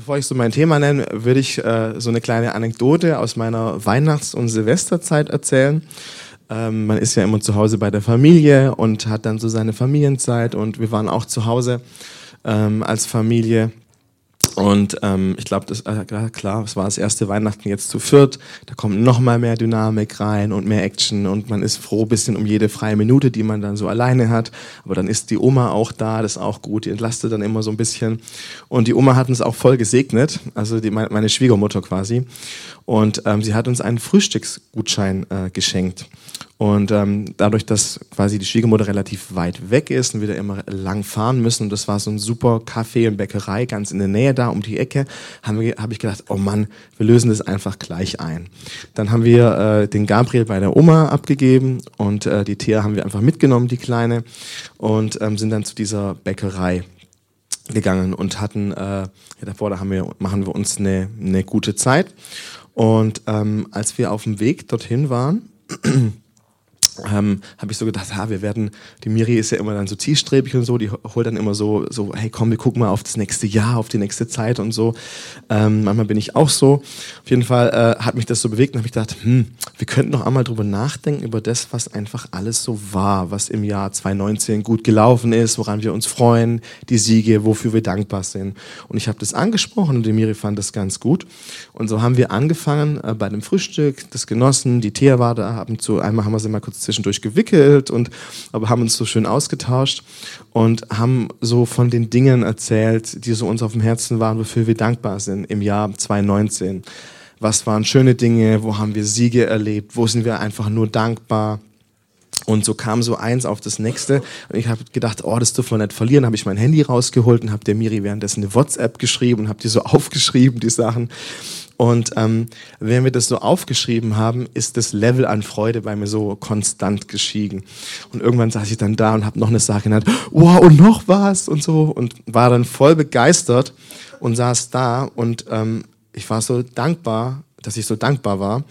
Bevor ich so mein Thema nenne, würde ich äh, so eine kleine Anekdote aus meiner Weihnachts- und Silvesterzeit erzählen. Ähm, man ist ja immer zu Hause bei der Familie und hat dann so seine Familienzeit und wir waren auch zu Hause ähm, als Familie und ähm, ich glaube, das äh, klar, es war das erste Weihnachten jetzt zu viert. Da kommt noch mal mehr Dynamik rein und mehr Action und man ist froh bisschen um jede freie Minute, die man dann so alleine hat. Aber dann ist die Oma auch da, das ist auch gut. Die entlastet dann immer so ein bisschen. Und die Oma hat uns auch voll gesegnet, also die, meine Schwiegermutter quasi. Und ähm, sie hat uns einen Frühstücksgutschein äh, geschenkt. Und ähm, dadurch, dass quasi die Schwiegermutter relativ weit weg ist und wir da immer lang fahren müssen, und das war so ein super Kaffee und Bäckerei ganz in der Nähe da um die Ecke, habe hab ich gedacht, oh Mann, wir lösen das einfach gleich ein. Dann haben wir äh, den Gabriel bei der Oma abgegeben und äh, die Thea haben wir einfach mitgenommen, die Kleine, und ähm, sind dann zu dieser Bäckerei gegangen und hatten, äh, ja, davor, da haben wir, machen wir uns eine, eine gute Zeit. Und ähm, als wir auf dem Weg dorthin waren, ähm, habe ich so gedacht, ha, wir werden, die Miri ist ja immer dann so zielstrebig und so, die holt dann immer so, so, hey komm, wir gucken mal auf das nächste Jahr, auf die nächste Zeit und so. Ähm, manchmal bin ich auch so. Auf jeden Fall äh, hat mich das so bewegt und habe ich gedacht, hm, wir könnten noch einmal drüber nachdenken, über das, was einfach alles so war, was im Jahr 2019 gut gelaufen ist, woran wir uns freuen, die Siege, wofür wir dankbar sind. Und ich habe das angesprochen und die Miri fand das ganz gut. Und so haben wir angefangen äh, bei dem Frühstück, das genossen, die Thea war da, haben zu, einmal haben wir sie mal kurz zwischendurch gewickelt und aber haben uns so schön ausgetauscht und haben so von den Dingen erzählt, die so uns auf dem Herzen waren, wofür wir dankbar sind im Jahr 2019. Was waren schöne Dinge? Wo haben wir Siege erlebt? Wo sind wir einfach nur dankbar? Und so kam so eins auf das nächste. Und ich habe gedacht, oh, das dürfen wir nicht verlieren. Habe ich mein Handy rausgeholt und habe der Miri währenddessen eine WhatsApp geschrieben und habe die so aufgeschrieben, die Sachen. Und ähm, wenn wir das so aufgeschrieben haben, ist das Level an Freude bei mir so konstant gestiegen. Und irgendwann saß ich dann da und habe noch eine Sache genannt, wow, und noch was und so. Und war dann voll begeistert und saß da und ähm, ich war so dankbar, dass ich so dankbar war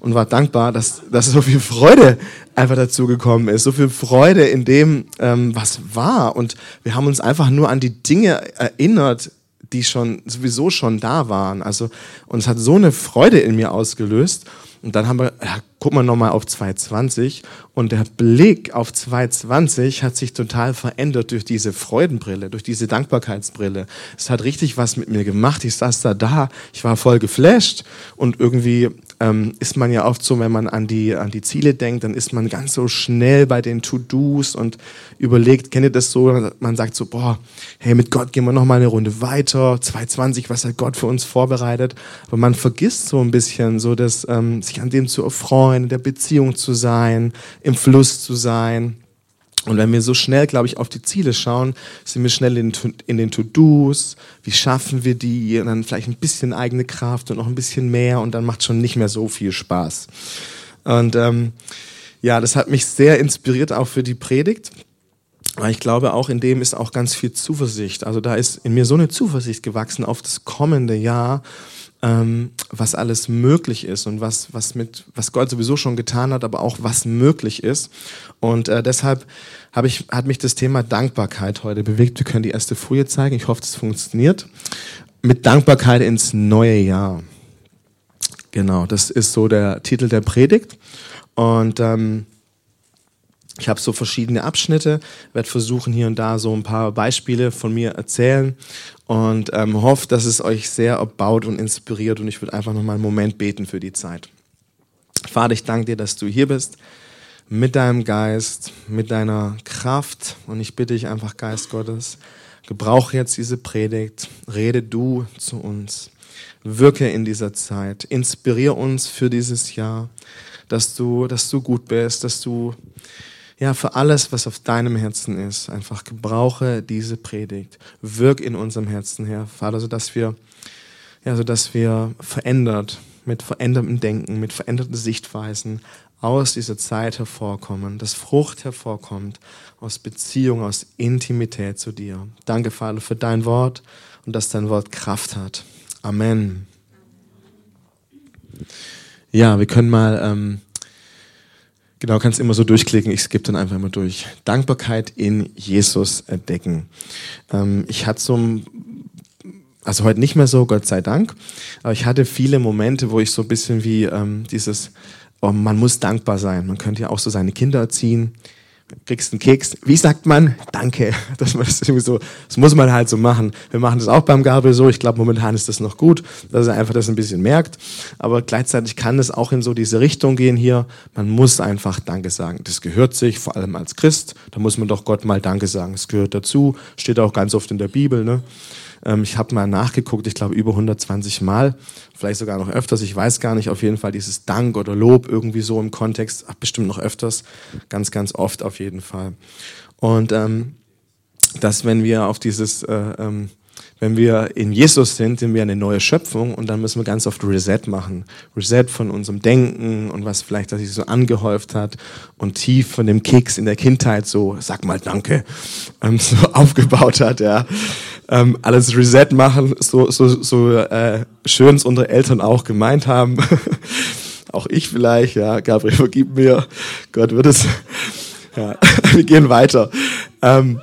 und war dankbar, dass, dass so viel Freude einfach dazu gekommen ist, so viel Freude in dem, ähm, was war. Und wir haben uns einfach nur an die Dinge erinnert, die schon sowieso schon da waren. Also, und es hat so eine Freude in mir ausgelöst. Und dann haben wir, ja, guck mal nochmal auf 220 und der Blick auf 220 hat sich total verändert durch diese Freudenbrille, durch diese Dankbarkeitsbrille. Es hat richtig was mit mir gemacht. Ich saß da da, ich war voll geflasht und irgendwie ähm, ist man ja oft so, wenn man an die, an die Ziele denkt, dann ist man ganz so schnell bei den To-Dos und überlegt, kennt ihr das so, man sagt so, boah, hey, mit Gott gehen wir noch mal eine Runde weiter, 220, was hat Gott für uns vorbereitet? Aber man vergisst so ein bisschen, so dass ähm, sich an dem zu erfreuen, in der Beziehung zu sein, im Fluss zu sein. Und wenn wir so schnell, glaube ich, auf die Ziele schauen, sind wir schnell in, in den To-Dos, wie schaffen wir die und dann vielleicht ein bisschen eigene Kraft und noch ein bisschen mehr und dann macht schon nicht mehr so viel Spaß. Und ähm, ja, das hat mich sehr inspiriert auch für die Predigt. Weil ich glaube, auch in dem ist auch ganz viel Zuversicht. Also da ist in mir so eine Zuversicht gewachsen auf das kommende Jahr, ähm, was alles möglich ist und was, was, mit, was Gott sowieso schon getan hat, aber auch was möglich ist. Und äh, deshalb ich, hat mich das Thema Dankbarkeit heute bewegt. Wir können die erste Folie zeigen. Ich hoffe, es funktioniert. Mit Dankbarkeit ins neue Jahr. Genau, das ist so der Titel der Predigt. Und ähm, ich habe so verschiedene Abschnitte, werde versuchen hier und da so ein paar Beispiele von mir erzählen und ähm, hoffe, dass es euch sehr erbaut und inspiriert und ich würde einfach noch mal einen Moment beten für die Zeit. Vater, ich danke dir, dass du hier bist mit deinem Geist, mit deiner Kraft und ich bitte dich einfach, Geist Gottes, gebrauche jetzt diese Predigt, rede du zu uns, wirke in dieser Zeit, inspiriere uns für dieses Jahr, dass du, dass du gut bist, dass du ja, für alles, was auf deinem Herzen ist, einfach gebrauche diese Predigt. Wirk in unserem Herzen, Herr, Vater, sodass wir, ja, sodass wir verändert, mit verändertem Denken, mit veränderten Sichtweisen aus dieser Zeit hervorkommen, dass Frucht hervorkommt aus Beziehung, aus Intimität zu dir. Danke, Vater, für dein Wort und dass dein Wort Kraft hat. Amen. Ja, wir können mal ähm, Genau, kannst immer so durchklicken. Ich skippe dann einfach immer durch. Dankbarkeit in Jesus entdecken. Ähm, ich hatte so ein, also heute nicht mehr so, Gott sei Dank. Aber ich hatte viele Momente, wo ich so ein bisschen wie ähm, dieses, oh, man muss dankbar sein. Man könnte ja auch so seine Kinder erziehen kriegst einen Keks. Wie sagt man? Danke. Das irgendwie so, das muss man halt so machen. Wir machen das auch beim Gabriel so. Ich glaube, momentan ist das noch gut, dass er einfach das ein bisschen merkt. Aber gleichzeitig kann es auch in so diese Richtung gehen hier. Man muss einfach Danke sagen. Das gehört sich, vor allem als Christ. Da muss man doch Gott mal Danke sagen. Es gehört dazu. Steht auch ganz oft in der Bibel, ne? Ähm, ich habe mal nachgeguckt, ich glaube über 120 Mal, vielleicht sogar noch öfters, ich weiß gar nicht, auf jeden Fall dieses Dank oder Lob irgendwie so im Kontext, ach, bestimmt noch öfters, ganz, ganz oft auf jeden Fall. Und ähm, dass wenn wir auf dieses äh, ähm, wenn wir in Jesus sind, sind wir eine neue Schöpfung und dann müssen wir ganz oft Reset machen. Reset von unserem Denken und was vielleicht das sich so angehäuft hat und tief von dem Keks in der Kindheit so, sag mal Danke, ähm, so aufgebaut hat, ja. Ähm, alles Reset machen, so, so, so äh, schön es unsere Eltern auch gemeint haben. auch ich vielleicht, ja. Gabriel, vergib mir. Gott wird es. Ja, wir gehen weiter. Ähm,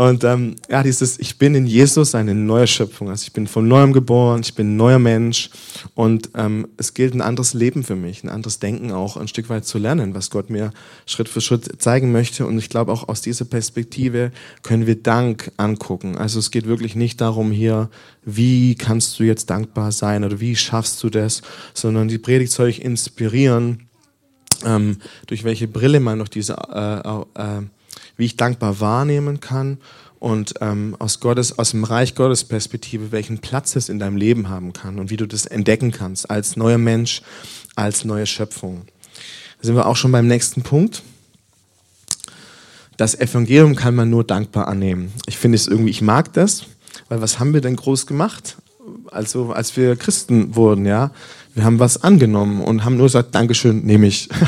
und ähm, ja, dieses, ich bin in Jesus eine neue Schöpfung. Also ich bin von neuem geboren, ich bin ein neuer Mensch und ähm, es gilt ein anderes Leben für mich, ein anderes Denken auch ein Stück weit zu lernen, was Gott mir Schritt für Schritt zeigen möchte. Und ich glaube auch aus dieser Perspektive können wir Dank angucken. Also es geht wirklich nicht darum hier, wie kannst du jetzt dankbar sein oder wie schaffst du das, sondern die Predigt soll euch inspirieren, ähm, durch welche Brille man noch diese äh, äh, wie ich dankbar wahrnehmen kann und ähm, aus Gottes, aus dem Reich Gottes Perspektive, welchen Platz es in deinem Leben haben kann und wie du das entdecken kannst als neuer Mensch, als neue Schöpfung. Da sind wir auch schon beim nächsten Punkt. Das Evangelium kann man nur dankbar annehmen. Ich finde es irgendwie, ich mag das, weil was haben wir denn groß gemacht? Also als wir Christen wurden, ja, wir haben was angenommen und haben nur gesagt, Dankeschön, nehme ich.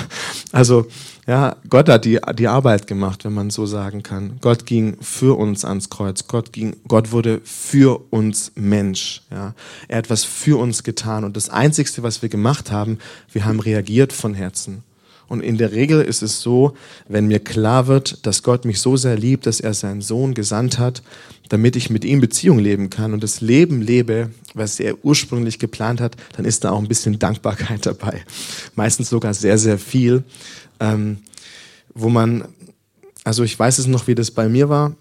Also ja, Gott hat die, die Arbeit gemacht, wenn man so sagen kann. Gott ging für uns ans Kreuz. Gott ging, Gott wurde für uns Mensch. Ja, er hat was für uns getan. Und das Einzigste, was wir gemacht haben, wir haben reagiert von Herzen. Und in der Regel ist es so, wenn mir klar wird, dass Gott mich so sehr liebt, dass er seinen Sohn gesandt hat, damit ich mit ihm Beziehung leben kann und das Leben lebe, was er ursprünglich geplant hat, dann ist da auch ein bisschen Dankbarkeit dabei. Meistens sogar sehr, sehr viel ähm, wo man, also ich weiß es noch, wie das bei mir war.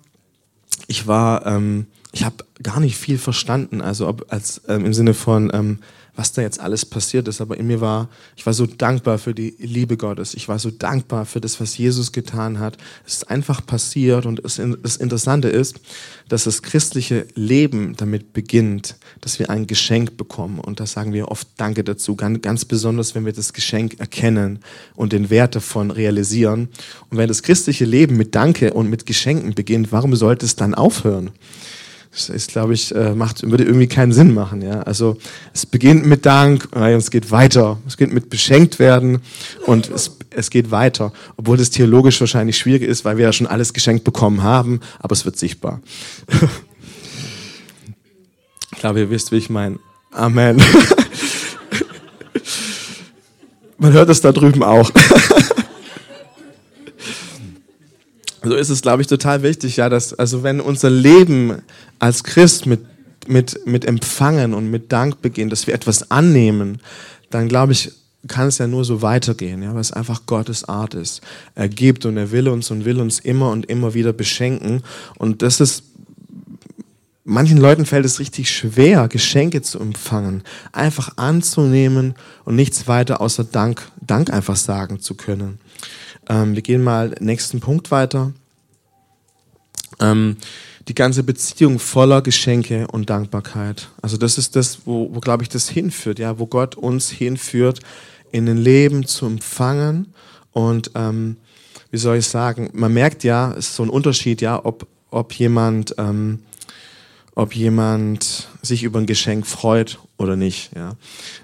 Ich war, ähm, ich habe gar nicht viel verstanden, also ob, als ähm, im Sinne von ähm, was da jetzt alles passiert ist, aber in mir war, ich war so dankbar für die Liebe Gottes. Ich war so dankbar für das, was Jesus getan hat. Es ist einfach passiert und das Interessante ist, dass das christliche Leben damit beginnt, dass wir ein Geschenk bekommen und da sagen wir oft Danke dazu, ganz besonders, wenn wir das Geschenk erkennen und den Wert davon realisieren. Und wenn das christliche Leben mit Danke und mit Geschenken beginnt, warum sollte es dann aufhören? Das ist, glaube ich, äh, macht, würde irgendwie keinen Sinn machen. Ja? Also es beginnt mit Dank und es geht weiter. Es geht mit beschenkt werden und es, es geht weiter. Obwohl das theologisch wahrscheinlich schwierig ist, weil wir ja schon alles geschenkt bekommen haben, aber es wird sichtbar. ich glaube, ihr wisst, wie ich meine. Amen. Man hört es da drüben auch. so ist es, glaube ich, total wichtig, ja, dass, also wenn unser Leben als Christ mit, mit, mit Empfangen und mit Dank beginnt, dass wir etwas annehmen, dann glaube ich, kann es ja nur so weitergehen, ja, weil es einfach Gottes Art ist. Er gibt und er will uns und will uns immer und immer wieder beschenken. Und das ist, manchen Leuten fällt es richtig schwer, Geschenke zu empfangen, einfach anzunehmen und nichts weiter außer Dank, Dank einfach sagen zu können. Ähm, wir gehen mal nächsten Punkt weiter. Ähm, die ganze Beziehung voller Geschenke und Dankbarkeit. Also das ist das, wo, wo glaube ich, das hinführt, ja, wo Gott uns hinführt, in ein Leben zu empfangen. Und ähm, wie soll ich sagen, man merkt ja, es ist so ein Unterschied, ja, ob, ob jemand ähm, ob jemand sich über ein Geschenk freut oder nicht. Ja.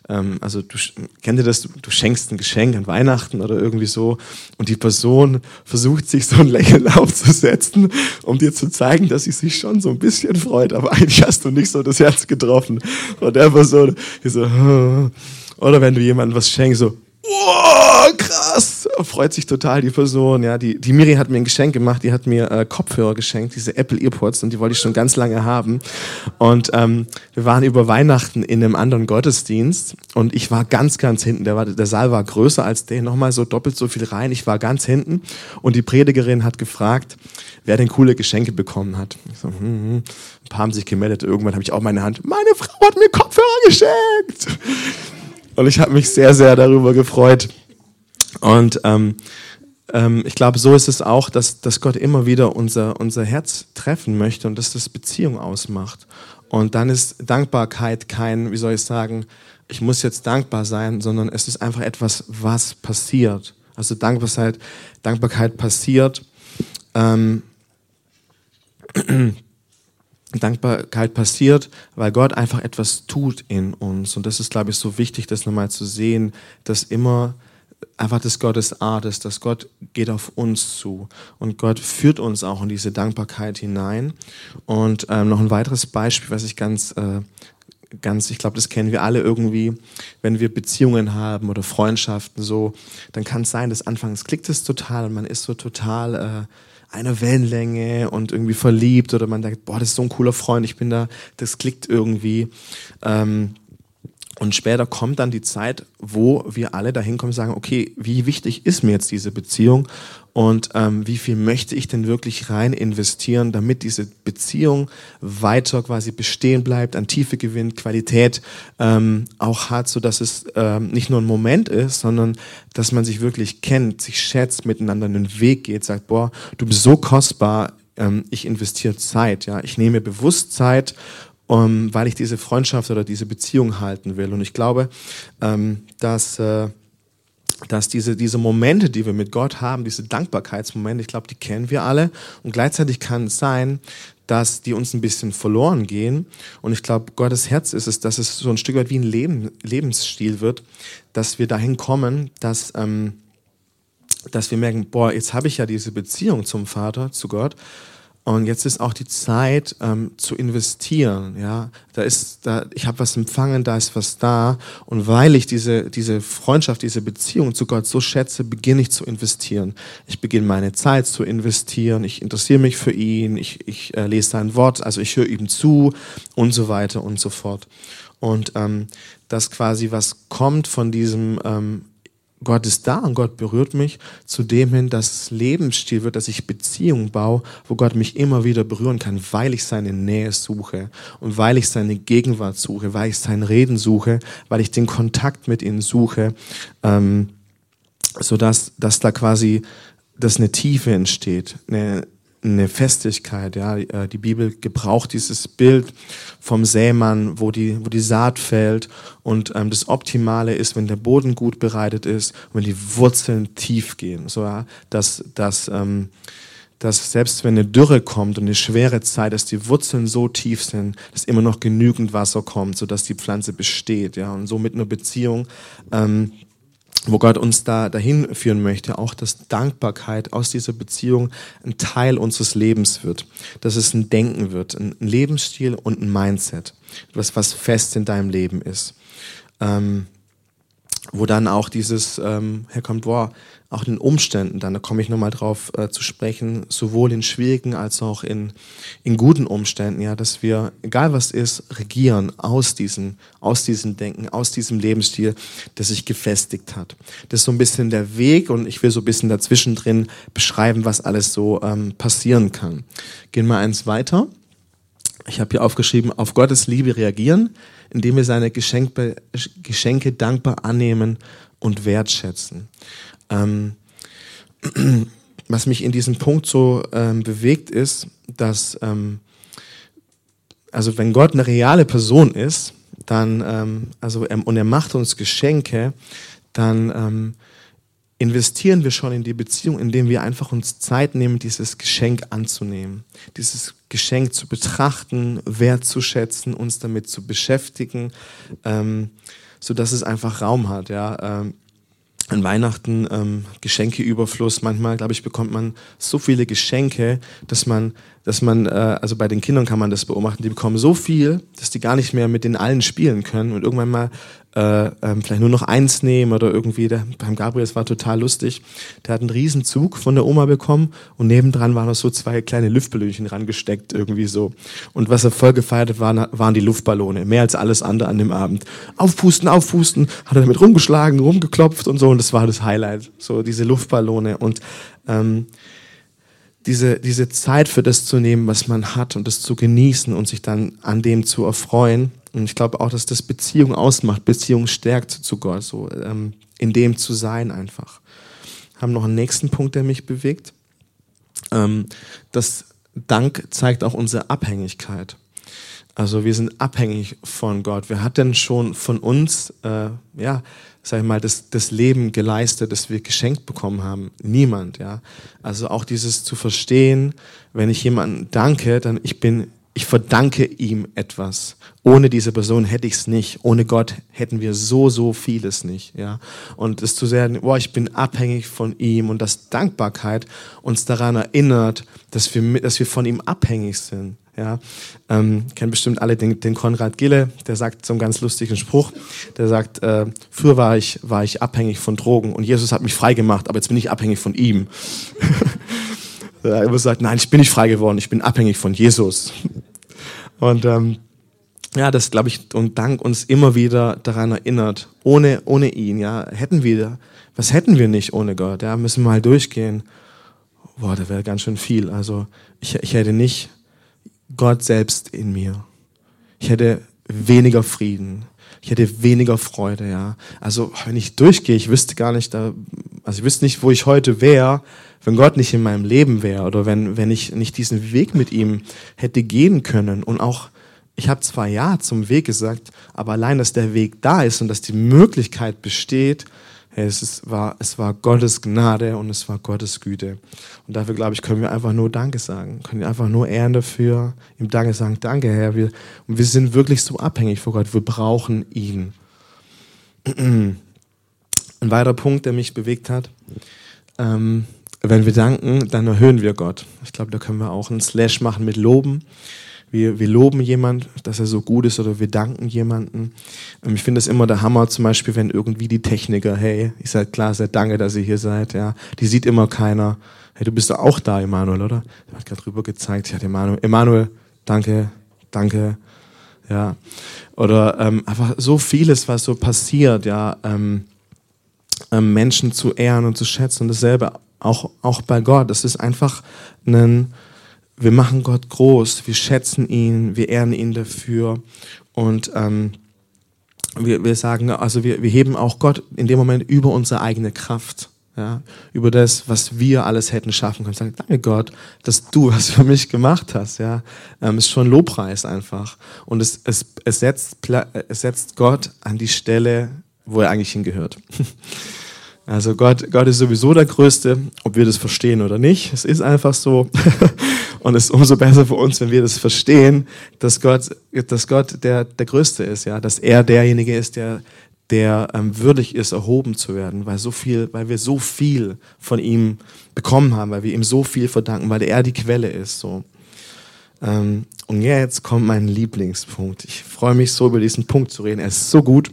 Ähm, also du kennt ihr das, du, schenkst ein Geschenk an Weihnachten oder irgendwie so und die Person versucht sich so ein Lächeln aufzusetzen, um dir zu zeigen, dass sie sich schon so ein bisschen freut, aber eigentlich hast du nicht so das Herz getroffen. Und der Person ist so, oder wenn du jemandem was schenkst, so, oh, krass, freut sich total die Person. Ja, die, die Miri hat mir ein Geschenk gemacht, die hat mir äh, Kopfhörer geschenkt, diese Apple Earpods, und die wollte ich schon ganz lange haben. Und ähm, wir waren über Weihnachten in einem anderen Gottesdienst und ich war ganz, ganz hinten. Der, war, der Saal war größer als der, nochmal so doppelt so viel rein. Ich war ganz hinten und die Predigerin hat gefragt, wer denn coole Geschenke bekommen hat. Ich so, hm, hm. Ein paar haben sich gemeldet. Irgendwann habe ich auch meine Hand, meine Frau hat mir Kopfhörer geschenkt. Und ich habe mich sehr, sehr darüber gefreut. Und ähm, ähm, ich glaube, so ist es auch, dass, dass Gott immer wieder unser, unser Herz treffen möchte und dass das Beziehung ausmacht. Und dann ist Dankbarkeit kein, wie soll ich sagen, ich muss jetzt dankbar sein, sondern es ist einfach etwas, was passiert. Also Dankbarkeit, Dankbarkeit passiert. Ähm, Dankbarkeit passiert, weil Gott einfach etwas tut in uns. Und das ist, glaube ich, so wichtig, das nochmal zu sehen, dass immer einfach das Gottes Art ist, dass Gott geht auf uns zu und Gott führt uns auch in diese Dankbarkeit hinein. Und ähm, noch ein weiteres Beispiel, was ich ganz, äh, ganz, ich glaube, das kennen wir alle irgendwie, wenn wir Beziehungen haben oder Freundschaften so, dann kann es sein, dass anfangs klickt es total und man ist so total äh, einer Wellenlänge und irgendwie verliebt oder man denkt, boah, das ist so ein cooler Freund, ich bin da, das klickt irgendwie. Ähm, und später kommt dann die Zeit, wo wir alle dahin kommen und sagen, okay, wie wichtig ist mir jetzt diese Beziehung? Und ähm, wie viel möchte ich denn wirklich rein investieren, damit diese Beziehung weiter quasi bestehen bleibt, an Tiefe gewinnt, Qualität ähm, auch hat, so dass es ähm, nicht nur ein Moment ist, sondern dass man sich wirklich kennt, sich schätzt, miteinander einen Weg geht, sagt, boah, du bist so kostbar, ähm, ich investiere Zeit, ja, ich nehme bewusst Zeit um, weil ich diese Freundschaft oder diese Beziehung halten will. Und ich glaube, ähm, dass, äh, dass diese, diese Momente, die wir mit Gott haben, diese Dankbarkeitsmomente, ich glaube, die kennen wir alle. Und gleichzeitig kann es sein, dass die uns ein bisschen verloren gehen. Und ich glaube, Gottes Herz ist es, dass es so ein Stück weit wie ein Leben, Lebensstil wird, dass wir dahin kommen, dass, ähm, dass wir merken, boah, jetzt habe ich ja diese Beziehung zum Vater, zu Gott. Und jetzt ist auch die Zeit ähm, zu investieren. Ja, da ist, da, ich habe was empfangen, da ist was da. Und weil ich diese diese Freundschaft, diese Beziehung zu Gott so schätze, beginne ich zu investieren. Ich beginne meine Zeit zu investieren. Ich interessiere mich für ihn. Ich, ich äh, lese sein Wort. Also ich höre ihm zu und so weiter und so fort. Und ähm, das quasi was kommt von diesem ähm, Gott ist da und Gott berührt mich zu dem hin, dass Lebensstil wird, dass ich Beziehungen baue, wo Gott mich immer wieder berühren kann, weil ich seine Nähe suche und weil ich seine Gegenwart suche, weil ich sein Reden suche, weil ich den Kontakt mit ihm suche, ähm, so dass, dass da quasi dass eine Tiefe entsteht, eine, eine Festigkeit. Ja, äh, die Bibel gebraucht dieses Bild vom Sämann, wo die, wo die Saat fällt und ähm, das Optimale ist, wenn der Boden gut bereitet ist wenn die Wurzeln tief gehen, so ja, dass, dass, ähm, dass selbst wenn eine Dürre kommt und eine schwere Zeit, dass die Wurzeln so tief sind, dass immer noch genügend Wasser kommt, so dass die Pflanze besteht, ja, und so mit einer Beziehung ähm, wo Gott uns da dahin führen möchte, auch dass Dankbarkeit aus dieser Beziehung ein Teil unseres Lebens wird, dass es ein Denken wird, ein Lebensstil und ein Mindset, etwas, was fest in deinem Leben ist. Ähm, wo dann auch dieses ähm, herkommt, boah, auch den Umständen, dann da komme ich nochmal drauf äh, zu sprechen, sowohl in schwierigen als auch in, in guten Umständen, ja, dass wir, egal was ist, regieren aus diesem, aus diesem Denken, aus diesem Lebensstil, der sich gefestigt hat. Das ist so ein bisschen der Weg und ich will so ein bisschen dazwischen drin beschreiben, was alles so ähm, passieren kann. Gehen wir eins weiter. Ich habe hier aufgeschrieben, auf Gottes Liebe reagieren, indem wir seine Geschenke, Geschenke dankbar annehmen und wertschätzen. Ähm, was mich in diesem Punkt so ähm, bewegt ist, dass, ähm, also wenn Gott eine reale Person ist, dann, ähm, also und er macht uns Geschenke, dann ähm, investieren wir schon in die Beziehung, indem wir einfach uns Zeit nehmen, dieses Geschenk anzunehmen, dieses Geschenk zu betrachten, wertzuschätzen, uns damit zu beschäftigen, ähm, so dass es einfach Raum hat. Ja, ähm, an Weihnachten ähm, Geschenkeüberfluss. Manchmal, glaube ich, bekommt man so viele Geschenke, dass man, dass man, äh, also bei den Kindern kann man das beobachten, die bekommen so viel, dass die gar nicht mehr mit den allen spielen können. Und irgendwann mal äh, ähm, vielleicht nur noch eins nehmen oder irgendwie, der, beim Gabriel, es war total lustig, der hat einen Riesenzug von der Oma bekommen und nebendran waren noch so zwei kleine Luftballonchen rangesteckt irgendwie so. Und was er voll gefeiert hat, waren, waren die Luftballone, mehr als alles andere an dem Abend. Aufpusten, aufpusten, hat er damit rumgeschlagen, rumgeklopft und so und das war das Highlight, so diese Luftballone und ähm, diese, diese Zeit für das zu nehmen, was man hat und das zu genießen und sich dann an dem zu erfreuen. Und ich glaube auch, dass das Beziehung ausmacht, Beziehung stärkt zu Gott, so ähm, in dem zu sein einfach. Haben noch einen nächsten Punkt, der mich bewegt. Ähm, das Dank zeigt auch unsere Abhängigkeit. Also wir sind abhängig von Gott. Wer hat denn schon von uns, äh, ja, sag ich mal, das, das Leben geleistet, das wir geschenkt bekommen haben? Niemand, ja. Also auch dieses zu verstehen, wenn ich jemandem danke, dann ich bin, ich verdanke ihm etwas. Ohne diese Person hätte ich es nicht. Ohne Gott hätten wir so, so vieles nicht, ja. Und es zu sagen, boah, ich bin abhängig von ihm und dass Dankbarkeit uns daran erinnert, dass wir, dass wir von ihm abhängig sind. Ja, ähm, kennen bestimmt alle den, den Konrad Gille, der sagt so einen ganz lustigen Spruch. Der sagt, äh, früher war ich, war ich abhängig von Drogen und Jesus hat mich frei gemacht, aber jetzt bin ich abhängig von ihm. er sagt, nein, ich bin nicht frei geworden, ich bin abhängig von Jesus. Und ähm, ja, das glaube ich und Dank uns immer wieder daran erinnert. Ohne, ohne ihn, ja, hätten wir, was hätten wir nicht ohne Gott? Ja, müssen wir mal durchgehen. Boah, da wäre ganz schön viel. Also ich, ich hätte nicht Gott selbst in mir. Ich hätte weniger Frieden. Ich hätte weniger Freude, ja. Also, wenn ich durchgehe, ich wüsste gar nicht, da, also ich wüsste nicht, wo ich heute wäre, wenn Gott nicht in meinem Leben wäre oder wenn, wenn ich nicht diesen Weg mit ihm hätte gehen können. Und auch, ich habe zwar Ja zum Weg gesagt, aber allein, dass der Weg da ist und dass die Möglichkeit besteht, es, ist, war, es war Gottes Gnade und es war Gottes Güte. Und dafür, glaube ich, können wir einfach nur Danke sagen. Können wir einfach nur ehren dafür, ihm Danke sagen. Danke, Herr. Wir, und wir sind wirklich so abhängig von Gott. Wir brauchen ihn. Ein weiterer Punkt, der mich bewegt hat. Ähm, wenn wir danken, dann erhöhen wir Gott. Ich glaube, da können wir auch einen Slash machen mit Loben wir, wir loben jemand, dass er so gut ist oder wir danken jemanden. Ähm, ich finde es immer der Hammer, zum Beispiel, wenn irgendwie die Techniker, hey, ich sage klar, sehr danke, dass ihr hier seid, ja, die sieht immer keiner. Hey, du bist doch auch da, Emanuel, oder? Er hat gerade rüber gezeigt, ja, Emanuel, Emanuel, danke, danke, ja. Oder ähm, einfach so vieles, was so passiert, ja, ähm, ähm, Menschen zu ehren und zu schätzen und dasselbe auch, auch bei Gott. Das ist einfach ein, wir machen Gott groß, wir schätzen ihn, wir ehren ihn dafür und ähm, wir, wir sagen, also wir, wir heben auch Gott in dem Moment über unsere eigene Kraft, ja, über das, was wir alles hätten schaffen können. Sagen, danke Gott, dass du was für mich gemacht hast, ja, ähm, ist schon Lobpreis einfach und es, es, es, setzt, es setzt Gott an die Stelle, wo er eigentlich hingehört. Also Gott, Gott ist sowieso der Größte, ob wir das verstehen oder nicht. Es ist einfach so. Und es ist umso besser für uns, wenn wir das verstehen, dass Gott, dass Gott der, der Größte ist, ja, dass er derjenige ist, der, der ähm, würdig ist, erhoben zu werden, weil so viel, weil wir so viel von ihm bekommen haben, weil wir ihm so viel verdanken, weil er die Quelle ist, so. Ähm, und jetzt kommt mein Lieblingspunkt. Ich freue mich so über diesen Punkt zu reden. Er ist so gut.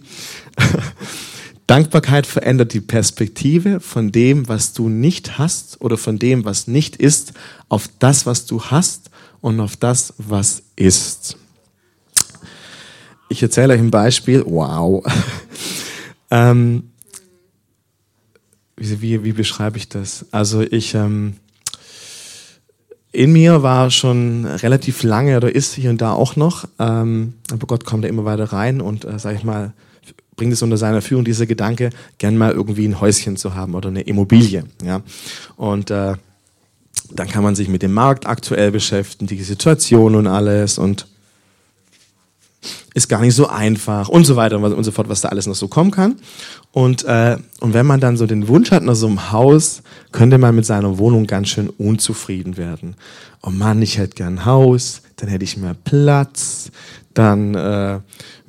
Dankbarkeit verändert die Perspektive von dem, was du nicht hast oder von dem, was nicht ist, auf das, was du hast und auf das, was ist. Ich erzähle euch ein Beispiel. Wow. ähm, wie, wie, wie, beschreibe ich das? Also ich, ähm, in mir war schon relativ lange oder ist hier und da auch noch, ähm, aber Gott kommt da immer weiter rein und, äh, sag ich mal, bringt es unter seiner Führung dieser Gedanke, gern mal irgendwie ein Häuschen zu haben oder eine Immobilie. Ja? Und äh, dann kann man sich mit dem Markt aktuell beschäftigen, die Situation und alles und ist gar nicht so einfach und so weiter und so fort, was da alles noch so kommen kann. Und, äh, und wenn man dann so den Wunsch hat nach so einem Haus, könnte man mit seiner Wohnung ganz schön unzufrieden werden. Oh Mann, ich hätte gern ein Haus, dann hätte ich mehr Platz, dann äh,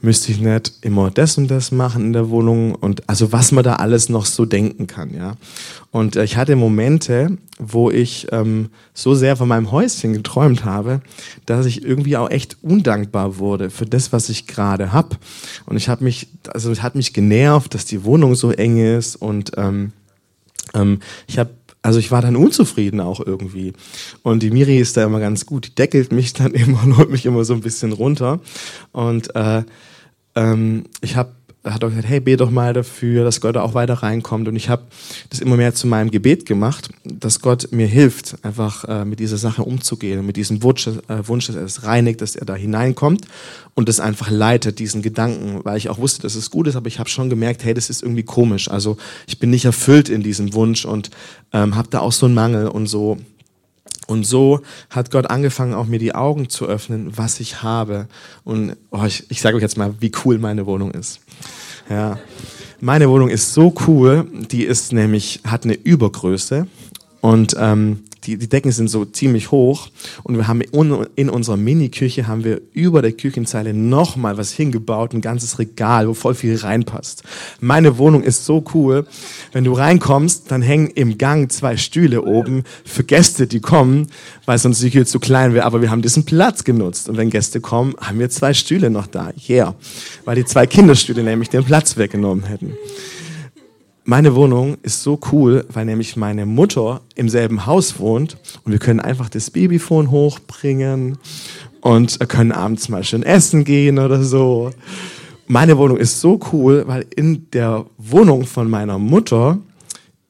müsste ich nicht immer das und das machen in der Wohnung und also was man da alles noch so denken kann, ja. Und äh, ich hatte Momente, wo ich ähm, so sehr von meinem Häuschen geträumt habe, dass ich irgendwie auch echt undankbar wurde für das, was ich gerade habe. Und ich habe mich, also es hat mich genervt, dass die Wohnung so eng ist und ähm, ähm, ich habe also ich war dann unzufrieden auch irgendwie. Und die Miri ist da immer ganz gut. Die deckelt mich dann immer und holt mich immer so ein bisschen runter. Und äh, ähm, ich habe hat auch gesagt, hey, bete doch mal dafür, dass Gott da auch weiter reinkommt. Und ich habe das immer mehr zu meinem Gebet gemacht, dass Gott mir hilft, einfach äh, mit dieser Sache umzugehen, mit diesem Wunsch, äh, Wunsch, dass er es reinigt, dass er da hineinkommt und das einfach leitet, diesen Gedanken, weil ich auch wusste, dass es gut ist, aber ich habe schon gemerkt, hey, das ist irgendwie komisch. Also ich bin nicht erfüllt in diesem Wunsch und ähm, habe da auch so einen Mangel und so und so hat Gott angefangen, auch mir die Augen zu öffnen, was ich habe. Und oh, ich, ich sage euch jetzt mal, wie cool meine Wohnung ist. Ja. Meine Wohnung ist so cool, die ist nämlich, hat eine Übergröße und ähm, die, die Decken sind so ziemlich hoch und wir haben in unserer Mini-Küche haben wir über der Küchenzeile nochmal was hingebaut, ein ganzes Regal, wo voll viel reinpasst. Meine Wohnung ist so cool. Wenn du reinkommst, dann hängen im Gang zwei Stühle oben für Gäste, die kommen, weil sonst die Küche zu klein wäre, aber wir haben diesen Platz genutzt und wenn Gäste kommen, haben wir zwei Stühle noch da. Yeah. Weil die zwei Kinderstühle nämlich den Platz weggenommen hätten. Meine Wohnung ist so cool, weil nämlich meine Mutter im selben Haus wohnt und wir können einfach das Babyphone hochbringen und können abends mal schön essen gehen oder so. Meine Wohnung ist so cool, weil in der Wohnung von meiner Mutter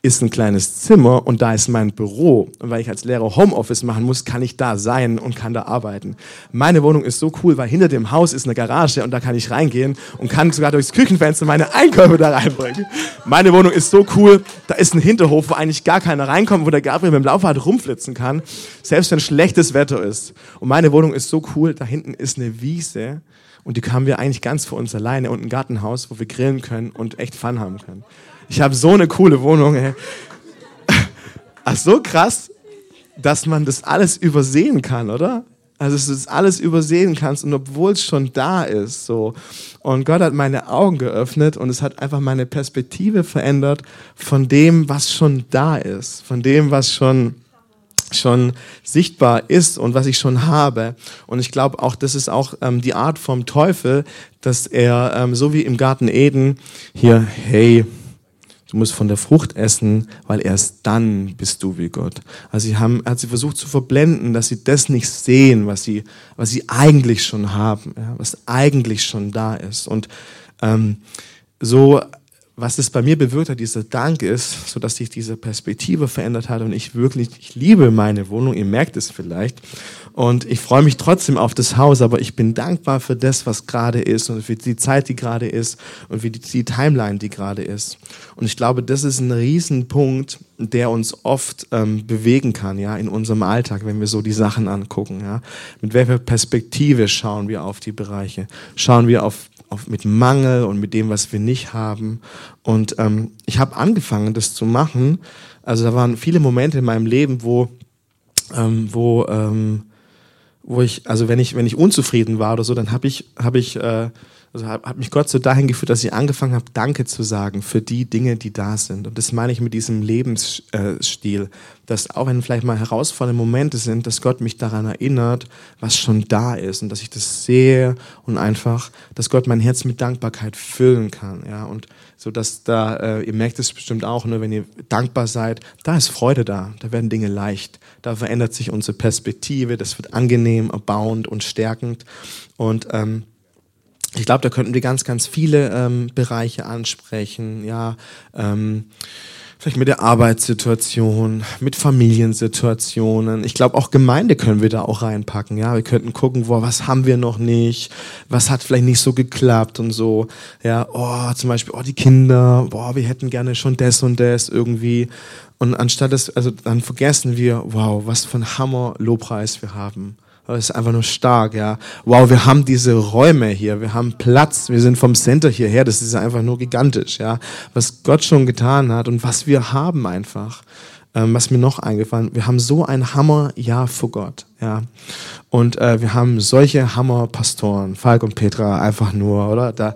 ist ein kleines Zimmer und da ist mein Büro. Und weil ich als Lehrer Homeoffice machen muss, kann ich da sein und kann da arbeiten. Meine Wohnung ist so cool, weil hinter dem Haus ist eine Garage und da kann ich reingehen und kann sogar durchs Küchenfenster meine Einkäufe da reinbringen. Meine Wohnung ist so cool, da ist ein Hinterhof, wo eigentlich gar keiner reinkommt, wo der Gabriel mit dem Laufrad rumflitzen kann, selbst wenn schlechtes Wetter ist. Und meine Wohnung ist so cool, da hinten ist eine Wiese und die haben wir eigentlich ganz für uns alleine und ein Gartenhaus, wo wir grillen können und echt Fun haben können. Ich habe so eine coole Wohnung, ey. Ach, so krass, dass man das alles übersehen kann, oder? Also, dass du das alles übersehen kannst und obwohl es schon da ist, so. Und Gott hat meine Augen geöffnet und es hat einfach meine Perspektive verändert von dem, was schon da ist, von dem, was schon schon sichtbar ist und was ich schon habe. Und ich glaube auch, das ist auch ähm, die Art vom Teufel, dass er, ähm, so wie im Garten Eden, hier, hey, Du musst von der Frucht essen, weil erst dann bist du wie Gott. Also sie haben, hat sie versucht zu verblenden, dass sie das nicht sehen, was sie, was sie eigentlich schon haben, ja, was eigentlich schon da ist. Und ähm, so, was es bei mir bewirkt hat, dieser Dank ist, so dass sich diese Perspektive verändert hat und ich wirklich, ich liebe meine Wohnung. Ihr merkt es vielleicht. Und ich freue mich trotzdem auf das Haus, aber ich bin dankbar für das, was gerade ist und für die Zeit, die gerade ist und für die, die Timeline, die gerade ist. Und ich glaube, das ist ein Riesenpunkt, der uns oft ähm, bewegen kann, ja, in unserem Alltag, wenn wir so die Sachen angucken, ja. Mit welcher Perspektive schauen wir auf die Bereiche? Schauen wir auf, auf mit Mangel und mit dem, was wir nicht haben. Und ähm, ich habe angefangen, das zu machen. Also da waren viele Momente in meinem Leben, wo, ähm, wo ähm, wo ich, also wenn ich, wenn ich unzufrieden war oder so, dann habe ich, habe ich, äh, also hat, hat mich Gott so dahin geführt, dass ich angefangen habe, Danke zu sagen für die Dinge, die da sind. Und das meine ich mit diesem Lebensstil, dass auch wenn vielleicht mal herausfordernde Momente sind, dass Gott mich daran erinnert, was schon da ist und dass ich das sehe und einfach, dass Gott mein Herz mit Dankbarkeit füllen kann, ja. Und so dass da, äh, ihr merkt es bestimmt auch, ne, wenn ihr dankbar seid, da ist Freude da, da werden Dinge leicht, da verändert sich unsere Perspektive, das wird angenehm, erbauend und stärkend. Und ähm, ich glaube, da könnten wir ganz, ganz viele ähm, Bereiche ansprechen, ja, ähm, vielleicht mit der Arbeitssituation, mit Familiensituationen. Ich glaube, auch Gemeinde können wir da auch reinpacken. Ja, wir könnten gucken, boah, was haben wir noch nicht? Was hat vielleicht nicht so geklappt und so. Ja, oh, zum Beispiel, oh, die Kinder, boah, wir hätten gerne schon das und das irgendwie. Und anstatt das, also dann vergessen wir, wow, was für ein Hammer Lobpreis wir haben. Das ist einfach nur stark, ja. Wow, wir haben diese Räume hier, wir haben Platz, wir sind vom Center hierher, das ist einfach nur gigantisch, ja. Was Gott schon getan hat und was wir haben einfach. ähm, was mir noch eingefallen, wir haben so ein Hammer-Jahr vor Gott. Ja. Und äh, wir haben solche Hammer-Pastoren, Falk und Petra, einfach nur, oder? Da,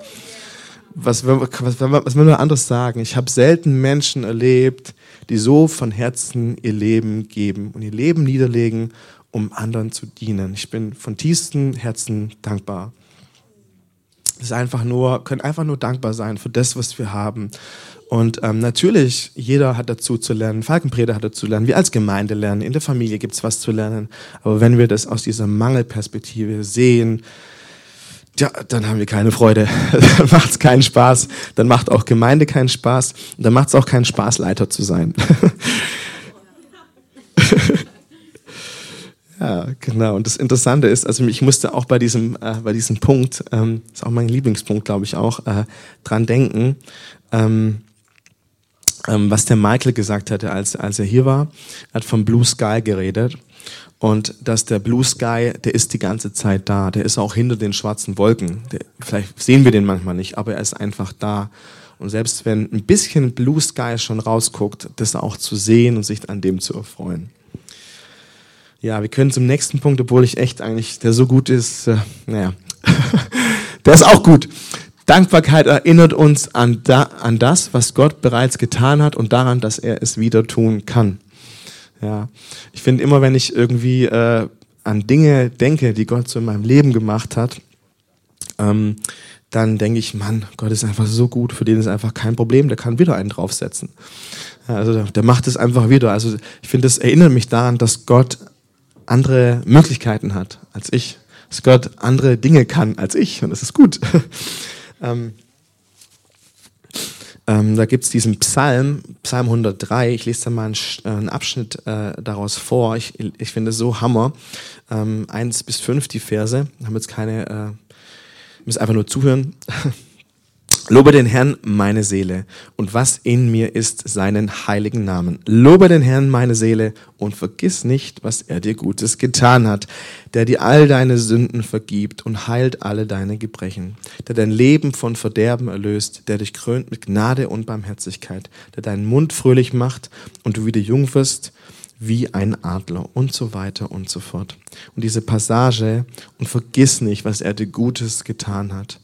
was, was, was, was will man anderes sagen? Ich habe selten Menschen erlebt, die so von Herzen ihr Leben geben und ihr Leben niederlegen, um anderen zu dienen. Ich bin von tiefstem Herzen dankbar. Ist einfach nur, können einfach nur dankbar sein für das, was wir haben. Und ähm, natürlich, jeder hat dazu zu lernen, Falkenpreder hat dazu zu lernen, wir als Gemeinde lernen, in der Familie gibt's was zu lernen. Aber wenn wir das aus dieser Mangelperspektive sehen, ja, dann haben wir keine Freude. dann macht's keinen Spaß. Dann macht auch Gemeinde keinen Spaß. Und dann macht's auch keinen Spaß, Leiter zu sein. ja, genau. Und das Interessante ist, also ich musste auch bei diesem, äh, bei diesem Punkt, ähm, ist auch mein Lieblingspunkt, glaube ich auch, äh, dran denken. Ähm, ähm, was der Michael gesagt hatte, als, als er hier war. Er hat vom Blue Sky geredet. Und dass der Blue Sky, der ist die ganze Zeit da. Der ist auch hinter den schwarzen Wolken. Der, vielleicht sehen wir den manchmal nicht, aber er ist einfach da. Und selbst wenn ein bisschen Blue Sky schon rausguckt, das auch zu sehen und sich an dem zu erfreuen. Ja, wir können zum nächsten Punkt, obwohl ich echt eigentlich, der so gut ist, äh, naja, der ist auch gut. Dankbarkeit erinnert uns an, da, an das, was Gott bereits getan hat und daran, dass er es wieder tun kann. Ja, ich finde immer, wenn ich irgendwie äh, an Dinge denke, die Gott so in meinem Leben gemacht hat, ähm, dann denke ich, Mann, Gott ist einfach so gut, für den ist einfach kein Problem, der kann wieder einen draufsetzen. Also der macht es einfach wieder. Also ich finde, das erinnert mich daran, dass Gott andere Möglichkeiten hat als ich, dass Gott andere Dinge kann als ich und das ist gut. Ähm, ähm, da gibt es diesen Psalm, Psalm 103. Ich lese da mal einen, äh, einen Abschnitt äh, daraus vor. Ich, ich finde es so Hammer. Ähm, eins bis fünf die Verse. Haben jetzt keine, äh, müssen einfach nur zuhören. Lobe den Herrn, meine Seele, und was in mir ist, seinen heiligen Namen. Lobe den Herrn, meine Seele, und vergiss nicht, was er dir Gutes getan hat, der dir all deine Sünden vergibt und heilt alle deine Gebrechen, der dein Leben von Verderben erlöst, der dich krönt mit Gnade und Barmherzigkeit, der deinen Mund fröhlich macht und du wieder jung wirst wie ein Adler und so weiter und so fort. Und diese Passage, und vergiss nicht, was er dir Gutes getan hat